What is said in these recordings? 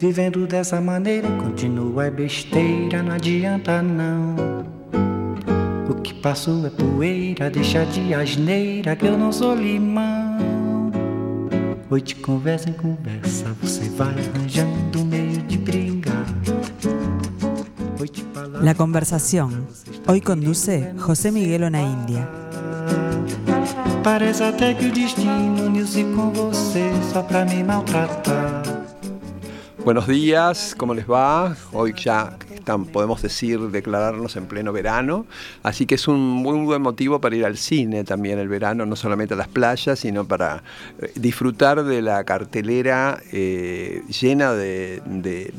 Vivendo dessa maneira, continua é besteira, não adianta não. O que passou é poeira, deixa de asneira que eu não sou limão. De conversa em conversa, você vai arranjando meio de brigar. La conversación. Hoy conduce José Miguel Ona India. Parece até que o destino uniu-se com você só pra me maltratar. Buenos días, ¿cómo les va? Hoy ya están, podemos decir, declararnos en pleno verano, así que es un muy buen motivo para ir al cine también el verano, no solamente a las playas, sino para eh, disfrutar de la cartelera eh, llena de, de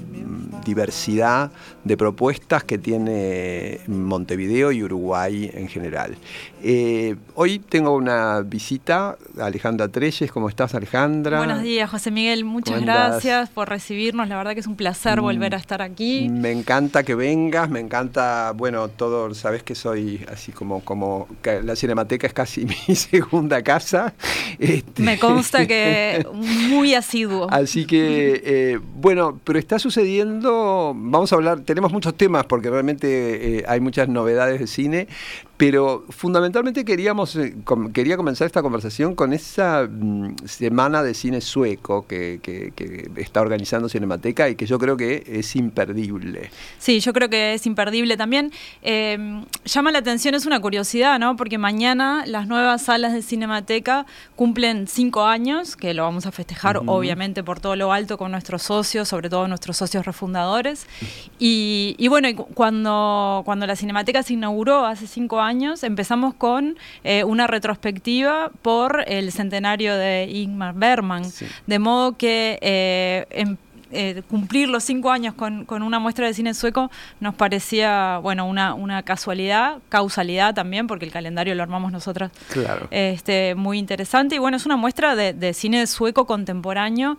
diversidad de propuestas que tiene Montevideo y Uruguay en general. Eh, hoy tengo una visita, Alejandra Treyes, ¿cómo estás Alejandra? Buenos días José Miguel, muchas gracias por recibirnos, la verdad que es un placer mm, volver a estar aquí. Me encanta que vengas, me encanta, bueno, todo, sabes que soy así como, como la Cinemateca es casi mi segunda casa. Este, me consta que muy asiduo. Así que, eh, bueno, pero está sucediendo, vamos a hablar, tenemos muchos temas porque realmente eh, hay muchas novedades de cine, pero fundamentalmente queríamos, eh, quería comenzar esta conversación con esa mm, semana de cine sueco que, está organizando Cinemateca y que yo creo que es imperdible. Sí, yo creo que es imperdible también. Em, llama la atención, es una curiosidad, ¿no? Porque mañana las nuevas salas de Cinemateca cumplen cinco años, que lo vamos a festejar obviamente por todo lo alto con nuestros socios, sobre todo nuestros socios refundadores. Y, y bueno, cuando, cuando la Cinemateca se inauguró hace cinco años, empezamos con eh, una retrospectiva por el centenario de Ingmar Bergman, de modo que eh, em, eh, cumplir los cinco años con, una muestra de cine sueco nos parecía, bueno, una, una casualidad, causalidad también, porque el calendario lo armamos nosotras. Claro. Este, muy interesante. Y bueno, es una muestra de, cine sueco contemporáneo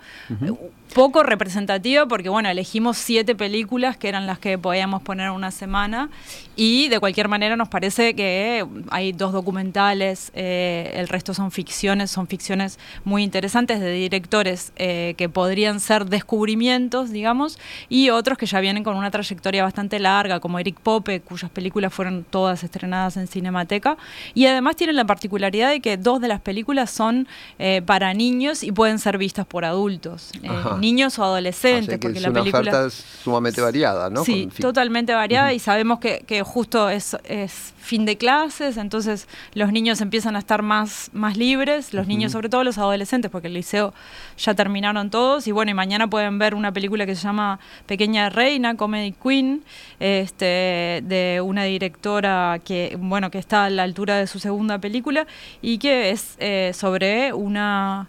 poco representativa porque, bueno, elegimos siete películas que eran las que podíamos poner una semana y de cualquier manera nos parece que hay dos documentales, eh, el resto son ficciones, son ficciones muy interesantes de directores eh, que podrían ser descubrimientos, digamos, y otros que ya vienen con una trayectoria bastante larga, como Eric Pope, cuyas películas fueron todas estrenadas en Cinemateca, y además tienen la particularidad de que dos de las películas son eh, para niños y pueden ser vistas por adultos niños o adolescentes. porque es la una película oferta sumamente variada, ¿no? Sí, totalmente variada y sabemos que, que justo es, es fin de clases, entonces los niños empiezan a estar más, más libres, los niños, sobre todo los adolescentes, porque el liceo ya terminaron todos, y bueno, y mañana pueden ver una película que se llama Pequeña Reina, Comedy Queen, este, de una directora que, bueno, que está a la altura de su segunda película, y que es eh, sobre una,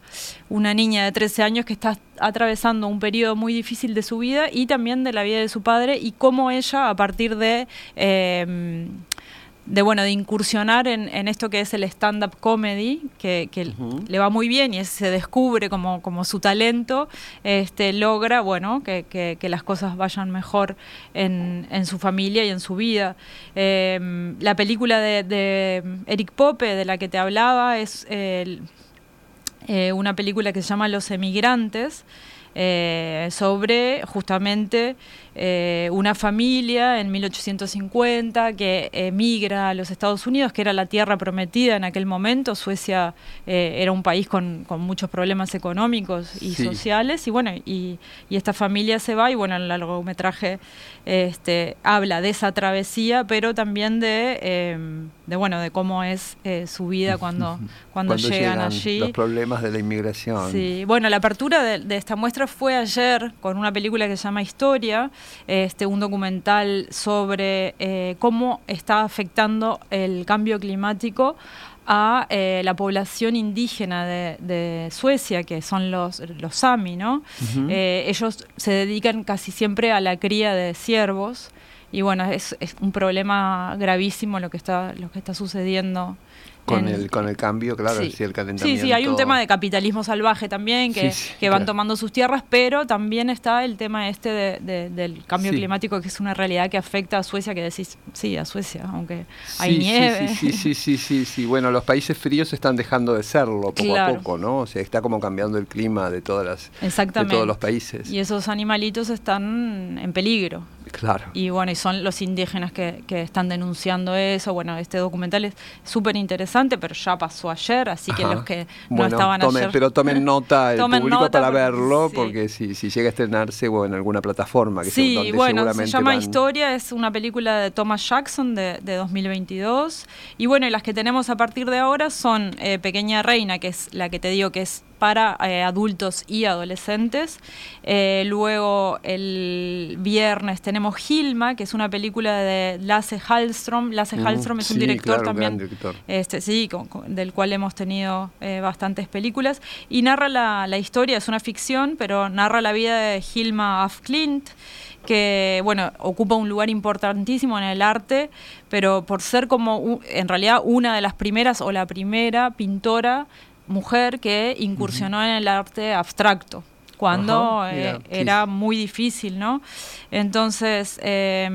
una niña de 13 años que está atravesando un periodo muy difícil de su vida y también de la vida de su padre, y cómo ella, a partir de... Eh, de bueno de incursionar en, esto que es el stand-up comedy, que, le va muy bien y se descubre como, como su talento, este, logra bueno que, las cosas vayan mejor en, en, su familia y en su vida. Em, la película de, Eric Pope, de la que te hablaba, es eh, una película que se llama Los Emigrantes. Eh, sobre justamente eh, una familia en 1850 que emigra a los Estados Unidos, que era la tierra prometida en aquel momento. Suecia eh, era un país con, muchos problemas económicos y sociales, y bueno, y, esta familia se va, y bueno, el largometraje este, habla de esa travesía, pero también de, em, de bueno, de cómo es eh, su vida cuando, cuando, llegan, allí. Los problemas de la inmigración. Sí, bueno, la apertura de, de esta muestra fue ayer con una película que se llama Historia, este, un documental sobre eh, cómo está afectando el cambio climático a eh, la población indígena de, Suecia, que son los, los Sami, ¿no? Eh, ellos se dedican casi siempre a la cría de ciervos y bueno, es, es un problema gravísimo lo que está, lo que está sucediendo con, el, con el cambio, claro, sí. el calentamiento. Sí, sí, hay un tema de capitalismo salvaje también, que, Sí, sí, que van claro. tomando sus tierras, pero también está el tema este de- de- del cambio Sí. climático, que es una realidad que afecta a Suecia, que decís, sí, a Suecia, aunque Sí, hay sí, nieve. Sí, sí, sí, sí, sí, sí. Bueno, los países fríos están dejando de serlo poco Claro. a poco, ¿no? O sea, está como cambiando el clima de todas las de Exactamente. todos los países. Y esos animalitos están en peligro. Claro. Y bueno, y son los indígenas que, que están denunciando eso. Bueno, este documental es súper interesante, pero ya pasó ayer, así que Ajá. los que no Bueno, estaban tomen- ayer. Pero tomen nota el Tomen público nota para porque- verlo, sí. porque si, si llega a estrenarse o en alguna plataforma. Que Sí, donde bueno, se llama van- Historia, es una película de Thomas Jackson de, de 2022. Y bueno, y las que tenemos a partir de ahora son eh, Pequeña Reina, que es la que te digo que es para eh, adultos y adolescentes. Eh, luego el viernes tenemos Hilma, que es una película de Lasse Hallström. Lasse Mm, Hallström es un sí, director claro, también director. este, sí, con- con- del cual hemos tenido eh, bastantes películas. Y narra la, la historia, es una ficción, pero narra la vida de Hilma af Klint, que bueno, ocupa un lugar importantísimo en el arte, pero por ser como en realidad una de las primeras o la primera pintora mujer que incursionó en el arte abstracto cuando Ajá, eh, sí, era muy difícil, ¿no? Entonces, eh,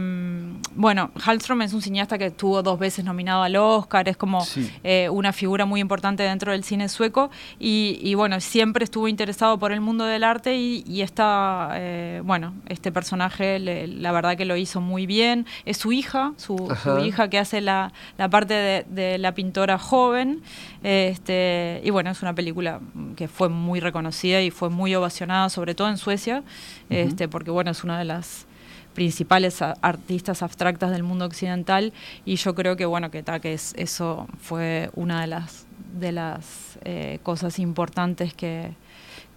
bueno, Hallström es un cineasta que estuvo dos veces nominado al Oscar, es como Sí. eh, una figura muy importante dentro del cine sueco y, y, bueno, siempre estuvo interesado por el mundo del arte y, y esta, eh, bueno, este personaje le- la verdad que lo hizo muy bien. Es su hija, su, su hija que hace la, la parte de, de la pintora joven. Este, y bueno, es una película que fue muy reconocida y fue muy ovacionada, sobre todo en Suecia, este, porque bueno, es una de las principales artistas abstractas del mundo occidental y yo creo que bueno que, ta, que es, eso fue una de las de las eh, cosas importantes que,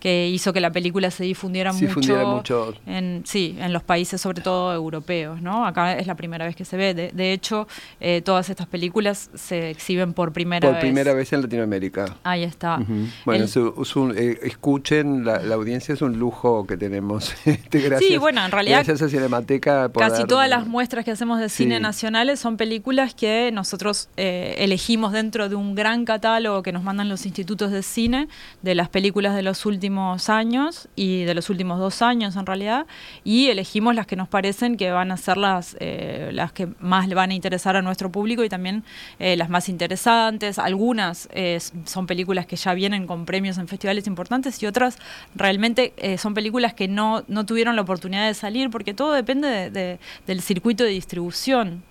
que hizo que la película se difundiera Sí, mucho, en sí en los países sobre todo europeos no acá es la primera vez que se ve de, de hecho eh, todas estas películas se exhiben por primera Por vez primera vez en Latinoamérica. ahí está. Bueno, El- un- eh, escuchen, la, la audiencia es un lujo que tenemos. Este, gracias, Sí, bueno, en realidad Gracias a Cinemateca. Casi todas las muestras que hacemos de cine Sí. nacionales son películas que nosotros eh, elegimos dentro de un gran catálogo que nos mandan los institutos de cine de las películas de los últimos años y de los últimos dos años en realidad y elegimos las que nos parecen que van a ser las, eh, las que más le van a interesar a nuestro público y también eh, las más interesantes. Algunas eh, son películas que ya vienen con premios en festivales importantes y otras realmente eh, son películas que no, no tuvieron la oportunidad de salir porque todo depende de- de- del circuito de distribución.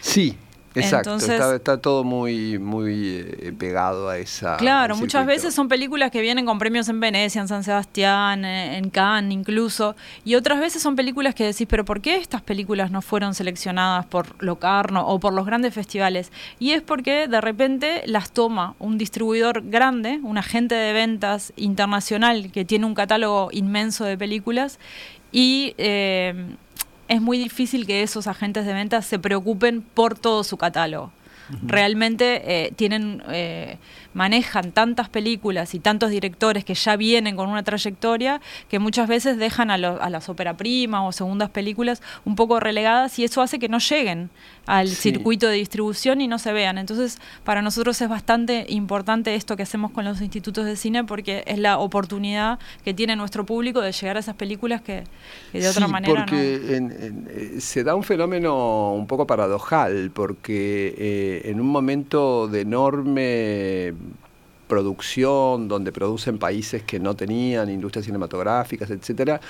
Sí, exacto. Entonces- está, está todo muy, muy eh, pegado a esa. Claro, muchas veces son películas que vienen con premios en Venecia, en San Sebastián, eh, en Cannes incluso, y otras veces son películas que decís, pero ¿por qué estas películas no fueron seleccionadas por Locarno o por los grandes festivales? Y es porque de repente las toma un distribuidor grande, un agente de ventas internacional que tiene un catálogo inmenso de películas y... eh, es muy difícil que esos agentes de ventas se preocupen por todo su catálogo. Realmente eh, tienen, eh, manejan tantas películas y tantos directores que ya vienen con una trayectoria que muchas veces dejan a, lo- a las ópera prima o segundas películas un poco relegadas y eso hace que no lleguen al Sí. circuito de distribución y no se vean. Entonces, para nosotros es bastante importante esto que hacemos con los institutos de cine porque es la oportunidad que tiene nuestro público de llegar a esas películas que, que de otra manera porque no. en- en- eh, se da un fenómeno un poco paradojal, porque eh, en un momento de enorme producción, donde producen países que no tenían industrias cinematográficas, etcétera,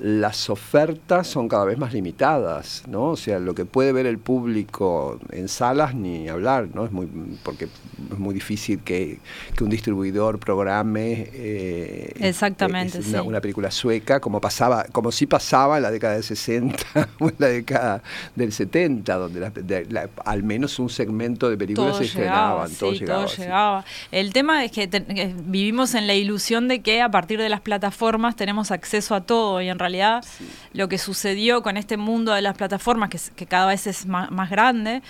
las ofertas son cada vez más limitadas, ¿no? O sea, lo que puede ver el público en salas ni hablar, ¿no? Es muy porque es muy difícil que, que un distribuidor programe eh, Exactamente, es una, sí. una película sueca, como pasaba, como sí pasaba en la década del 60 o en la década del 70, donde la- de- la- al menos un segmento de películas todo se estrenaban, llegaba, todo sí, llegaba. todo sí. llegaba. El tema es que, vivimos en la ilusión de que a partir de las plataformas tenemos acceso a todo y en realidad lo que sucedió con este mundo de las plataformas, que, que cada vez es más, grande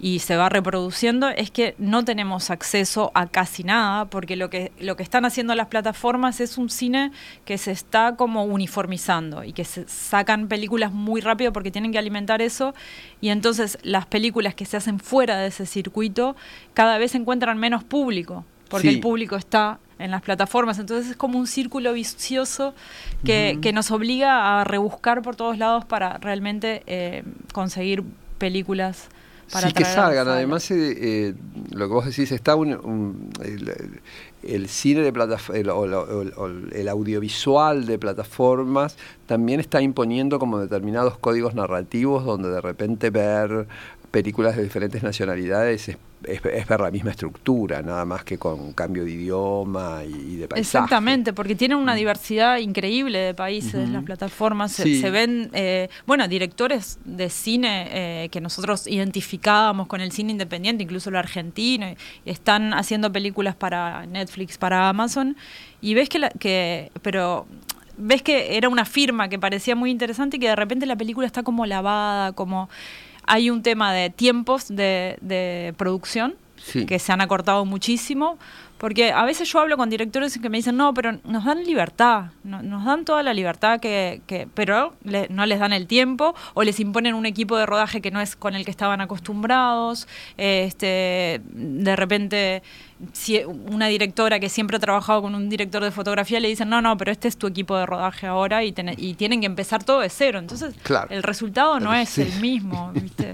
y se va reproduciendo, es que no tenemos acceso a casi nada, porque lo que, lo que están haciendo las plataformas es un cine que se está como uniformizando y que se sacan películas muy rápido porque tienen que alimentar eso y entonces las películas que se hacen fuera de ese circuito cada vez encuentran menos público porque el público está en las plataformas. Entonces es como un círculo vicioso que, nos obliga a rebuscar por todos lados para realmente eh, conseguir películas. Para sí, que salgan. Además, eh, eh, lo que vos decís, está un, el, cine de plataformas, o, el audiovisual de plataformas también está imponiendo como determinados códigos narrativos donde de repente ver películas de diferentes nacionalidades es, ver la misma estructura, nada más que con cambio de idioma y, de paisaje. Exactamente, porque tienen una mm. diversidad increíble de países, las plataformas, se, ven, eh, bueno, directores de cine eh, que nosotros identificábamos con el cine independiente, incluso lo argentino, y están haciendo películas para Netflix, para Amazon, y ves que, la, que pero ves que era una firma que parecía muy interesante y que de repente la película está como lavada, como hay un tema de tiempos de, producción que se han acortado muchísimo, porque a veces yo hablo con directores que me dicen, no, pero nos dan libertad, nos dan toda la libertad, que, que pero no les dan el tiempo o les imponen un equipo de rodaje que no es con el que estaban acostumbrados. este, de repente si una directora que siempre ha trabajado con un director de fotografía le dicen, no, no, pero este es tu equipo de rodaje ahora y, y tienen que empezar todo de cero. Entonces, el resultado no es el mismo.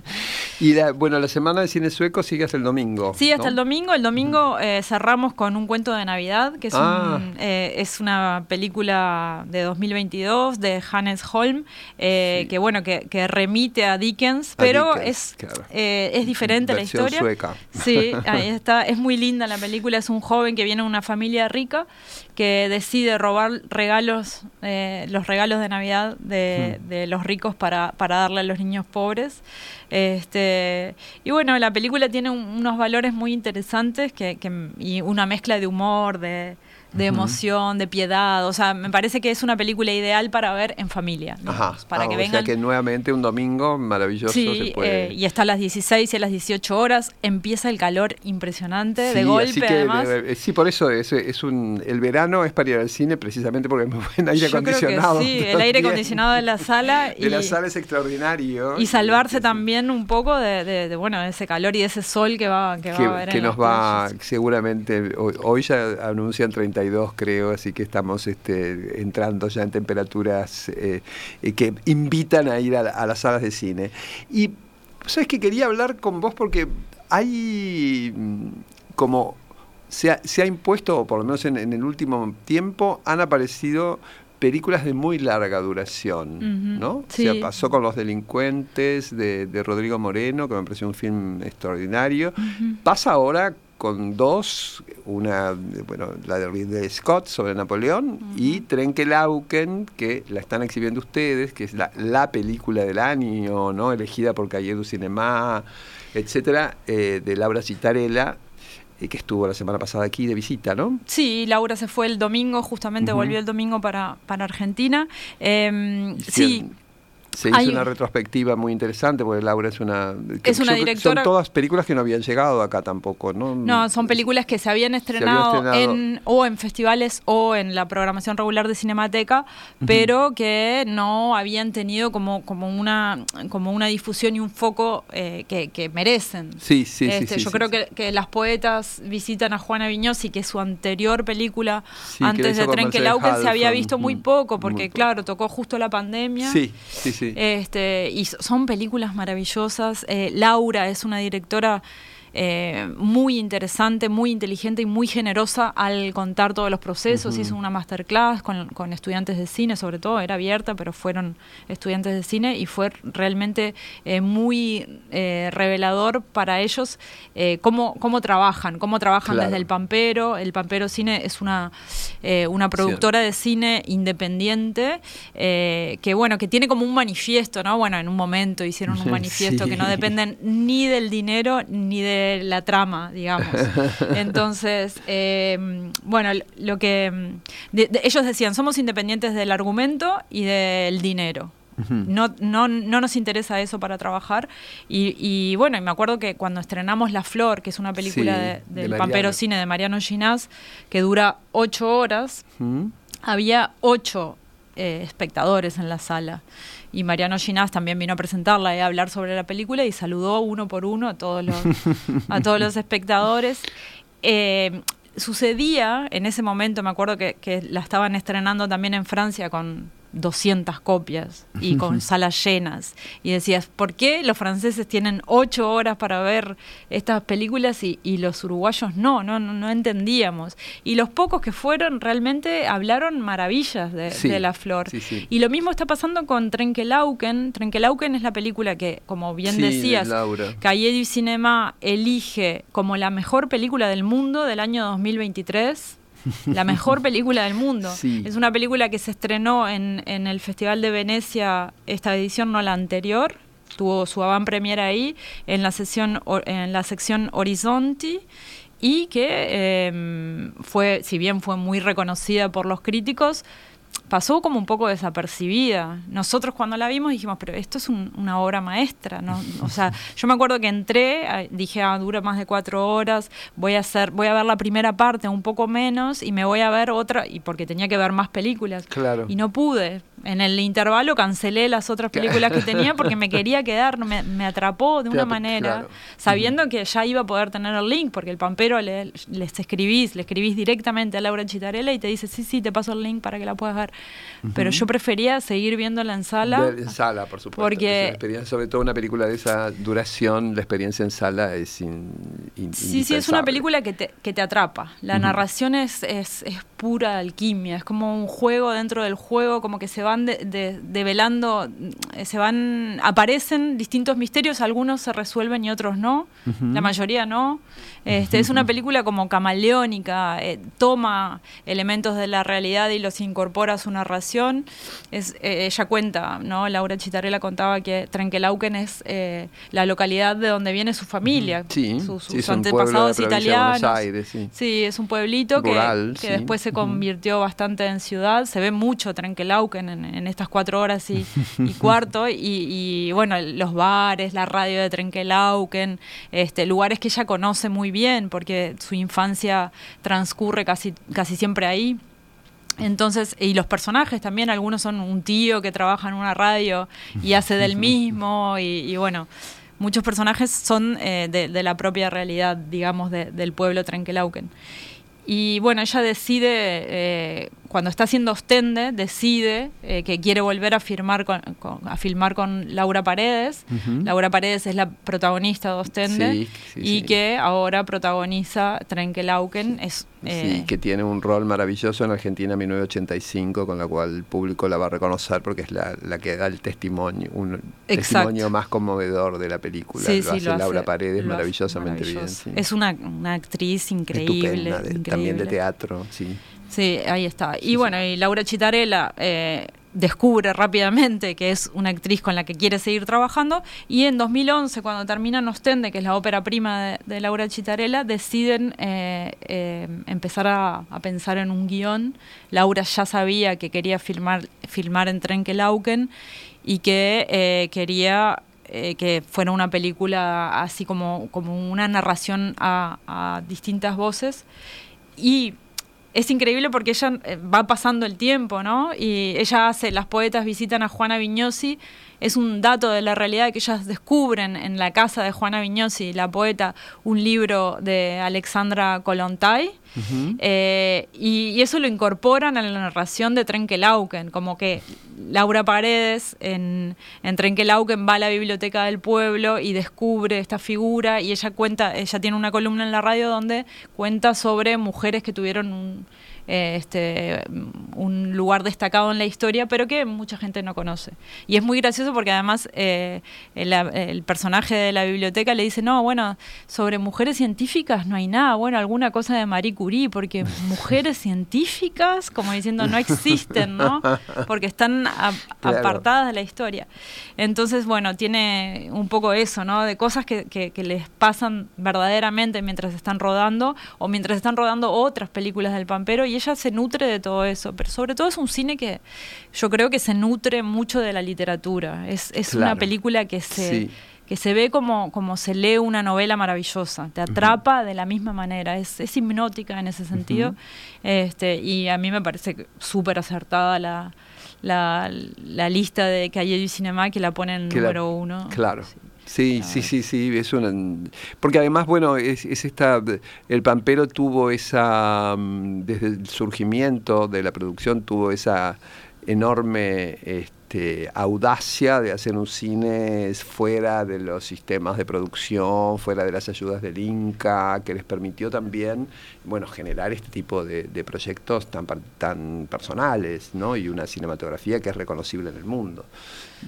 y bueno, la semana de cine sueco sigue hasta el domingo. Sí, hasta el domingo. El domingo eh, cerramos con un cuento de Navidad, que es, ah. eh, es una película de 2022 de Hannes Holm, eh, que bueno, que, remite a Dickens, pero es, es diferente la historia. Sueca. Sí, ahí está. Es muy linda la película es un joven que viene de una familia rica que decide robar regalos, eh, los regalos de Navidad hmm. de, los ricos para, para, darle a los niños pobres. Este, y bueno, la película tiene unos valores muy interesantes que, y una mezcla de humor, de, de emoción, de piedad. O sea, me parece que es una película ideal para ver en familia. Ajá. Para ah, que vengan. O sea que nuevamente un domingo maravilloso. Sí, eh, y está a las 16 y a las 18 horas. Empieza el calor impresionante, de golpe además. Eh, sí, por eso es, es, un, el verano es para ir al cine precisamente porque es muy buen aire acondicionado. sí, el aire acondicionado de la sala. de la sala es extraordinario. Y salvarse también un poco de, bueno, de ese calor y de ese sol que va, que, va a haber. Que nos va, seguramente, hoy, hoy ya anuncian 32 creo, así que estamos este, entrando ya en temperaturas eh, que invitan a ir a, las salas de cine. Y sabes que quería hablar con vos porque hay mm, como se ha, impuesto, o por lo menos en, el último tiempo, han aparecido películas de muy larga duración, ¿no? Se pasó con Los Delincuentes de, Rodrigo Moreno, que me pareció un film extraordinario. Pasa ahora con dos, una, bueno, la de Ridley Scott sobre Napoleón y Trenkelauken, que la están exhibiendo ustedes, que es la, la película del año, ¿no? Elegida por Calle du Cinema, etcétera, eh, de Laura Citarella, eh, que estuvo la semana pasada aquí de visita, ¿no? Sí, Laura se fue el domingo, justamente volvió el domingo para, para Argentina. Em, sí. Se hizo una retrospectiva muy interesante, porque Laura es una... Es una directora... Son todas películas que no habían llegado acá tampoco, ¿no? No, son películas que se habían estrenado, En, o en festivales o en la programación regular de Cinemateca, pero que no habían tenido como, como, una, como una difusión y un foco eh, que, merecen. Sí, sí, sí, este, Yo creo que, que, las poetas visitan a Juana Viñosi, que su anterior película, antes de Trenkelauken, se había visto muy poco, porque claro, tocó justo la pandemia. Sí, sí, sí. Este, y son películas maravillosas. Eh, Laura es una directora eh, muy interesante, muy inteligente y muy generosa al contar todos los procesos. Hizo una masterclass con, estudiantes de cine, sobre todo, era abierta, pero fueron estudiantes de cine y fue realmente eh, muy eh, revelador para ellos cómo, cómo trabajan, cómo trabajan desde el Pampero. El Pampero Cine es una, una productora de cine independiente que, bueno, que tiene como un manifiesto, ¿no? Bueno, en un momento hicieron un manifiesto que no dependen ni del dinero ni de de la trama, digamos. Entonces, eh, bueno, lo que ellos decían, somos independientes del argumento y del dinero. No, no, no nos interesa eso para trabajar. Y, bueno, y me acuerdo que cuando estrenamos La Flor, que es una película del Pampero Cine de Mariano Ginás, que dura ocho horas, había ocho eh, espectadores en la sala. Y Mariano Ginás también vino a presentarla y a hablar sobre la película y saludó uno por uno a todos los, a todos los espectadores. Eh, sucedía en ese momento, me acuerdo que, que, la estaban estrenando también en Francia con 200 copias y con salas llenas. Y decías, ¿por qué los franceses tienen ocho horas para ver estas películas y, los uruguayos no, no? No entendíamos. Y los pocos que fueron realmente hablaron maravillas de, La Flor. Y lo mismo está pasando con Trenkelauken. Trenkelauken es la película que, como bien decías, Cahiers du Cinema elige como la mejor película del mundo del año 2023 la mejor película del mundo. Es una película que se estrenó en, el Festival de Venecia, esta edición, no la anterior. Tuvo su avant premiere ahí, en la, sesión, en la sección Horizonti y que em, fue, si bien fue muy reconocida por los críticos, pasó como un poco desapercibida. Nosotros cuando la vimos dijimos, pero esto es una obra maestra, ¿no? O sea, yo me acuerdo que entré, dije, ah, dura más de cuatro horas, voy a hacer, voy a ver la primera parte un poco menos y me voy a ver otra, y porque tenía que ver más películas. Claro. Y no pude. En el intervalo cancelé las otras películas que tenía porque me quería quedar, me, atrapó de una manera, sabiendo que ya iba a poder tener el link, porque el pampero le, les escribís, le escribís directamente a Laura Chitarella y te dice, sí, sí, te paso el link para que la puedas ver. Pero yo prefería seguir viéndola en sala. en sala, por supuesto. Porque, sobre todo una película de esa duración, la experiencia en sala es Sí, sí, es una película que te, que te atrapa. La narración es, es, es, pura alquimia, es como un juego dentro del juego, como que se van develando, de, se van, aparecen distintos misterios, algunos se resuelven y otros no, la mayoría no. Este, es una película como camaleónica, eh, toma elementos de la realidad y los incorpora su narración. Es, eh, ella cuenta, ¿no? Laura Chitarella contaba que Trenkelauken es eh, la localidad de donde viene su familia, sus antepasados italianos. sí. es un pueblito que, después se convirtió bastante en ciudad. Se ve mucho Trenkelauken en, en estas cuatro horas y, cuarto. Y, bueno, los bares, la radio de Trenkelauken, este, lugares que ella conoce muy bien porque su infancia transcurre casi, casi siempre ahí. Entonces, y los personajes también, algunos son un tío que trabaja en una radio y hace del mismo, y, bueno, muchos personajes son eh, de, la propia realidad, digamos, del pueblo Trenkelauken. Y bueno, ella decide, eh, cuando está haciendo Ostende, decide eh, que quiere volver a, firmar con, a filmar con Laura Paredes. Laura Paredes es la protagonista de Ostende y que ahora protagoniza Trenkelauken. Es, eh, que tiene un rol maravilloso en Argentina 1985, con la cual el público la va a reconocer porque es la, que da el testimonio, un testimonio más conmovedor de la película. lo, hace Laura Paredes maravillosamente bien. Es una, actriz increíble, También de teatro, sí. Sí, ahí está. Y bueno, y Laura Chitarella eh, descubre rápidamente que es una actriz con la que quiere seguir trabajando y en 2011, cuando terminan Ostende, que es la ópera prima de, Laura Chitarella, deciden eh, eh, empezar a, pensar en un guion. Laura ya sabía que quería filmar, filmar en Trenkelauken y que quería que fuera una película así como, como una narración a, a distintas voces. Y es increíble porque ella eh, va pasando el tiempo, ¿no? Y ella hace, las poetas visitan a Juana Vignosi, es un dato de la realidad que ellas descubren en la casa de Juana Vignosi, la poeta, un libro de Alexandra Kolontai, eh, y, eso lo incorporan a la narración de Trenkelauken, como que Laura Paredes en, en Trenkelauken va a la biblioteca del pueblo y descubre esta figura y ella cuenta, ella tiene una columna en la radio donde cuenta sobre mujeres que tuvieron eh, este, un lugar destacado en la historia, pero que mucha gente no conoce. Y es muy gracioso porque además eh, el, el, personaje de la biblioteca le dice, no, bueno, sobre mujeres científicas no hay nada, bueno, alguna cosa de Marie Curie, porque mujeres científicas, como diciendo, no existen, ¿no? Porque están apartadas de la historia. Entonces, bueno, tiene un poco eso, ¿no? De cosas que, que, que les pasan verdaderamente mientras están rodando o mientras están rodando otras películas del Pampero y ella se nutre de todo eso, pero sobre todo es un cine que yo creo que se nutre mucho de la literatura. Es, es una película que se... que se ve como, como se lee una novela maravillosa, te atrapa de la misma manera, es, es hipnótica en ese sentido, este, y a mí me parece súper acertada la, la, la, lista de Calle Cinema que la pone en número uno. Claro. Sí, sí, sí, sí, es una... Porque además, bueno, es, es, esta... El Pampero tuvo esa... Mm, desde el surgimiento de la producción tuvo esa enorme este, audacia de hacer un cine fuera de los sistemas de producción, fuera de las ayudas del Inca, que les permitió también bueno, generar este tipo de, de proyectos tan, tan personales ¿no? y una cinematografía que es reconocible en el mundo.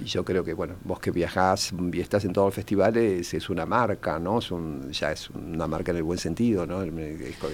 Y yo creo que, bueno, vos que viajás y estás en todos los festivales, es una marca, ¿no? Es un, ya es una marca en el buen sentido, ¿no?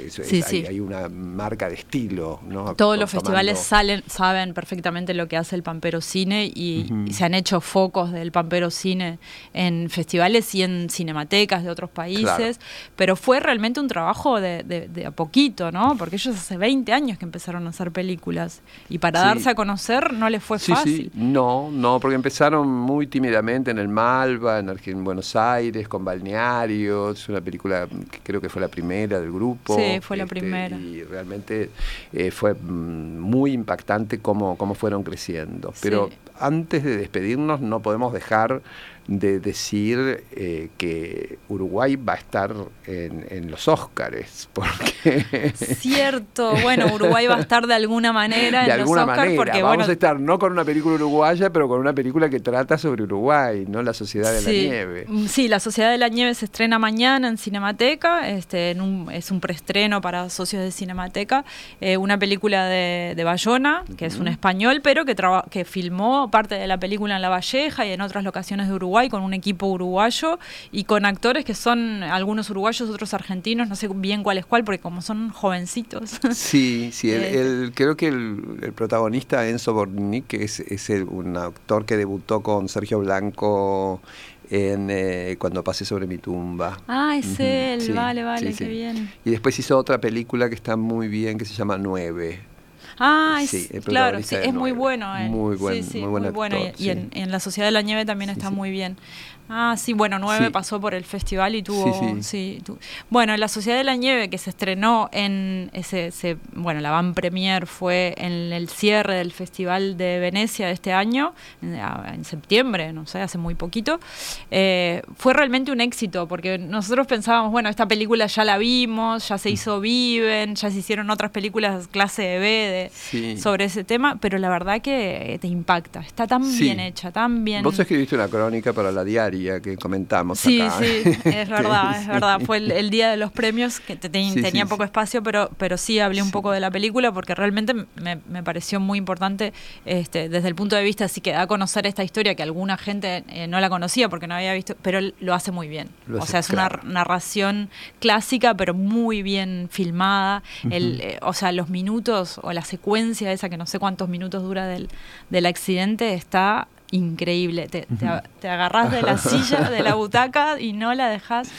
sí, sí. Hay, una marca de estilo, ¿no? Todos los festivales salen, saben perfectamente lo que hace el Pampero Cine y, se han hecho focos del Pampero Cine en festivales y en cinematecas de otros países, pero fue realmente un trabajo de, a poquito, ¿no? Porque ellos hace 20 años que empezaron a hacer películas y para darse a conocer no les fue fácil. No, no, porque empezaron muy tímidamente en el Malva, en, Buenos Aires, con Balnearios, una película que creo que fue la primera del grupo. Sí, fue la este, primera. Y realmente eh, fue mm, muy impactante cómo, cómo fueron creciendo. Pero antes de despedirnos no podemos dejar de decir eh, que Uruguay va a estar en, los Óscares, porque... Cierto, bueno, Uruguay va a estar de alguna manera de en alguna los Óscares porque vamos a estar no con una película uruguaya, pero con una película que trata sobre Uruguay, ¿no? La Sociedad de la Nieve. Mm, sí, La Sociedad de la Nieve se estrena mañana en Cinemateca, este, en un, es un preestreno para socios de Cinemateca, eh, una película de, de Bayona, que es un español, pero que, que filmó parte de la película en La Valleja y en otras locaciones de Uruguay con un equipo uruguayo y con actores que son algunos uruguayos, otros argentinos, no sé bien cuál es cuál, porque como son jovencitos. Sí, sí, el, eh, creo que el, protagonista Enzo Bornick es, es un actor que debutó con Sergio Blanco en eh, Cuando pase sobre mi tumba. Ah, es él, vale, vale, qué bien. Y después hizo otra película que está muy bien, que se llama Nueve. Ah, claro, sí, es muy bueno. Muy, buen, muy, bueno. y, en, en, La Sociedad de la Nieve también está muy bien. Ah, sí, bueno, nueve pasó por el festival y tuvo, sí, Bueno, La Sociedad de la Nieve que se estrenó en ese, bueno, la van premier fue en el cierre del Festival de Venecia de este año, en, septiembre, no sé, hace muy poquito. Eh, fue realmente un éxito porque nosotros pensábamos, bueno, esta película ya la vimos, ya se hizo Viven, ya se hicieron otras películas clase B de, sobre ese tema, pero la verdad que te impacta, está tan bien hecha, tan bien. Vos escribiste una crónica para la diaria que comentamos. Sí, sí, es verdad, es verdad. Fue el, día de los premios que tenía poco espacio, pero, pero sí hablé un poco de la película porque realmente me, pareció muy importante este, desde el punto de vista, así que da a conocer esta historia que alguna gente eh, no la conocía porque no había visto, pero lo hace muy bien. o sea, es una narración clásica, pero muy bien filmada. el, eh, o sea, los minutos o la secuencia esa que no sé cuántos minutos dura del, del accidente está increíble. Te, te, agarrás de la silla, de la butaca y no la dejas.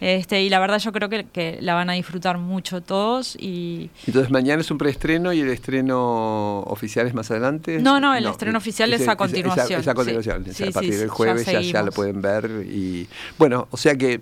Este, y la verdad yo creo que, la van a disfrutar mucho todos. y Entonces mañana es un preestreno y el estreno oficial es más adelante. No, no, el estreno oficial es, a continuación. Es, a, continuación. a partir del jueves ya, ya, lo pueden ver. y Bueno, o sea que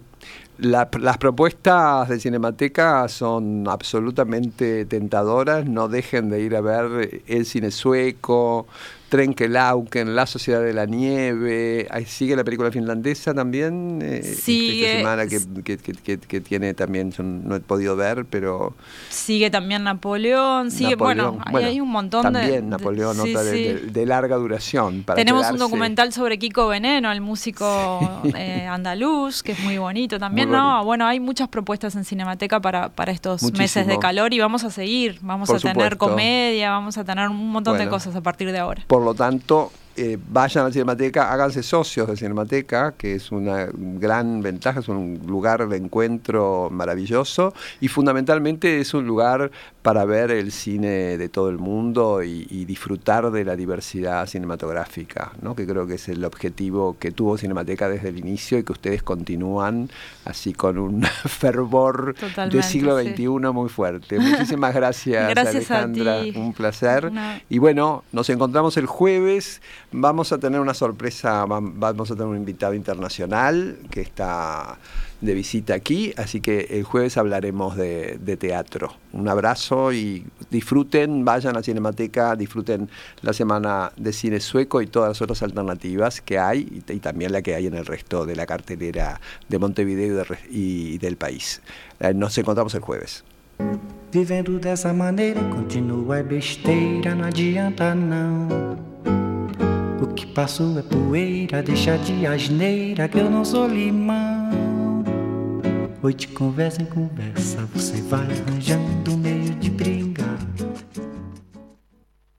las propuestas de Cinemateca son absolutamente tentadoras. No dejen de ir a ver el cine sueco, Trenkelauken, La Sociedad de la Nieve. Ahí sigue la película finlandesa también. Eh, sigue. Esta semana que, que, que, tiene también, no he podido ver, pero. Sigue también Napoleón. Sigue, bueno, hay un montón también de. También Napoleón, otra de, larga duración. Tenemos un documental sobre Kiko Veneno, el músico eh, andaluz, que es muy bonito también. no, bueno, hay muchas propuestas en Cinemateca para, para estos meses de calor y vamos a seguir. Vamos a tener comedia, vamos a tener un montón de cosas a partir de ahora. Por lo tanto, eh, vayan a la Cinemateca, háganse socios de Cinemateca, que es una gran ventaja, es un lugar de encuentro maravilloso y fundamentalmente es un lugar para ver el cine de todo el mundo y, disfrutar de la diversidad cinematográfica, ¿no? que creo que es el objetivo que tuvo Cinemateca desde el inicio y que ustedes continúan así con un fervor del siglo XXI muy fuerte. Muchísimas gracias, Alejandra, un placer. Y bueno, nos encontramos el jueves. Vamos a tener una sorpresa, vamos a tener un invitado internacional que está de visita aquí, así que el jueves hablaremos de, teatro. Un abrazo y disfruten, vayan a la Cinemateca, disfruten la Semana de Cine Sueco y todas las otras alternativas que hay y, también la que hay en el resto de la cartelera de Montevideo y, del país. Eh, nos encontramos el jueves. Vivendo dessa maneira, continua besteira, não adianta O que passou é poeira, deixa de asneira que eu não sou limão. Hoje conversa em conversa, você vai arranjando meio de brilho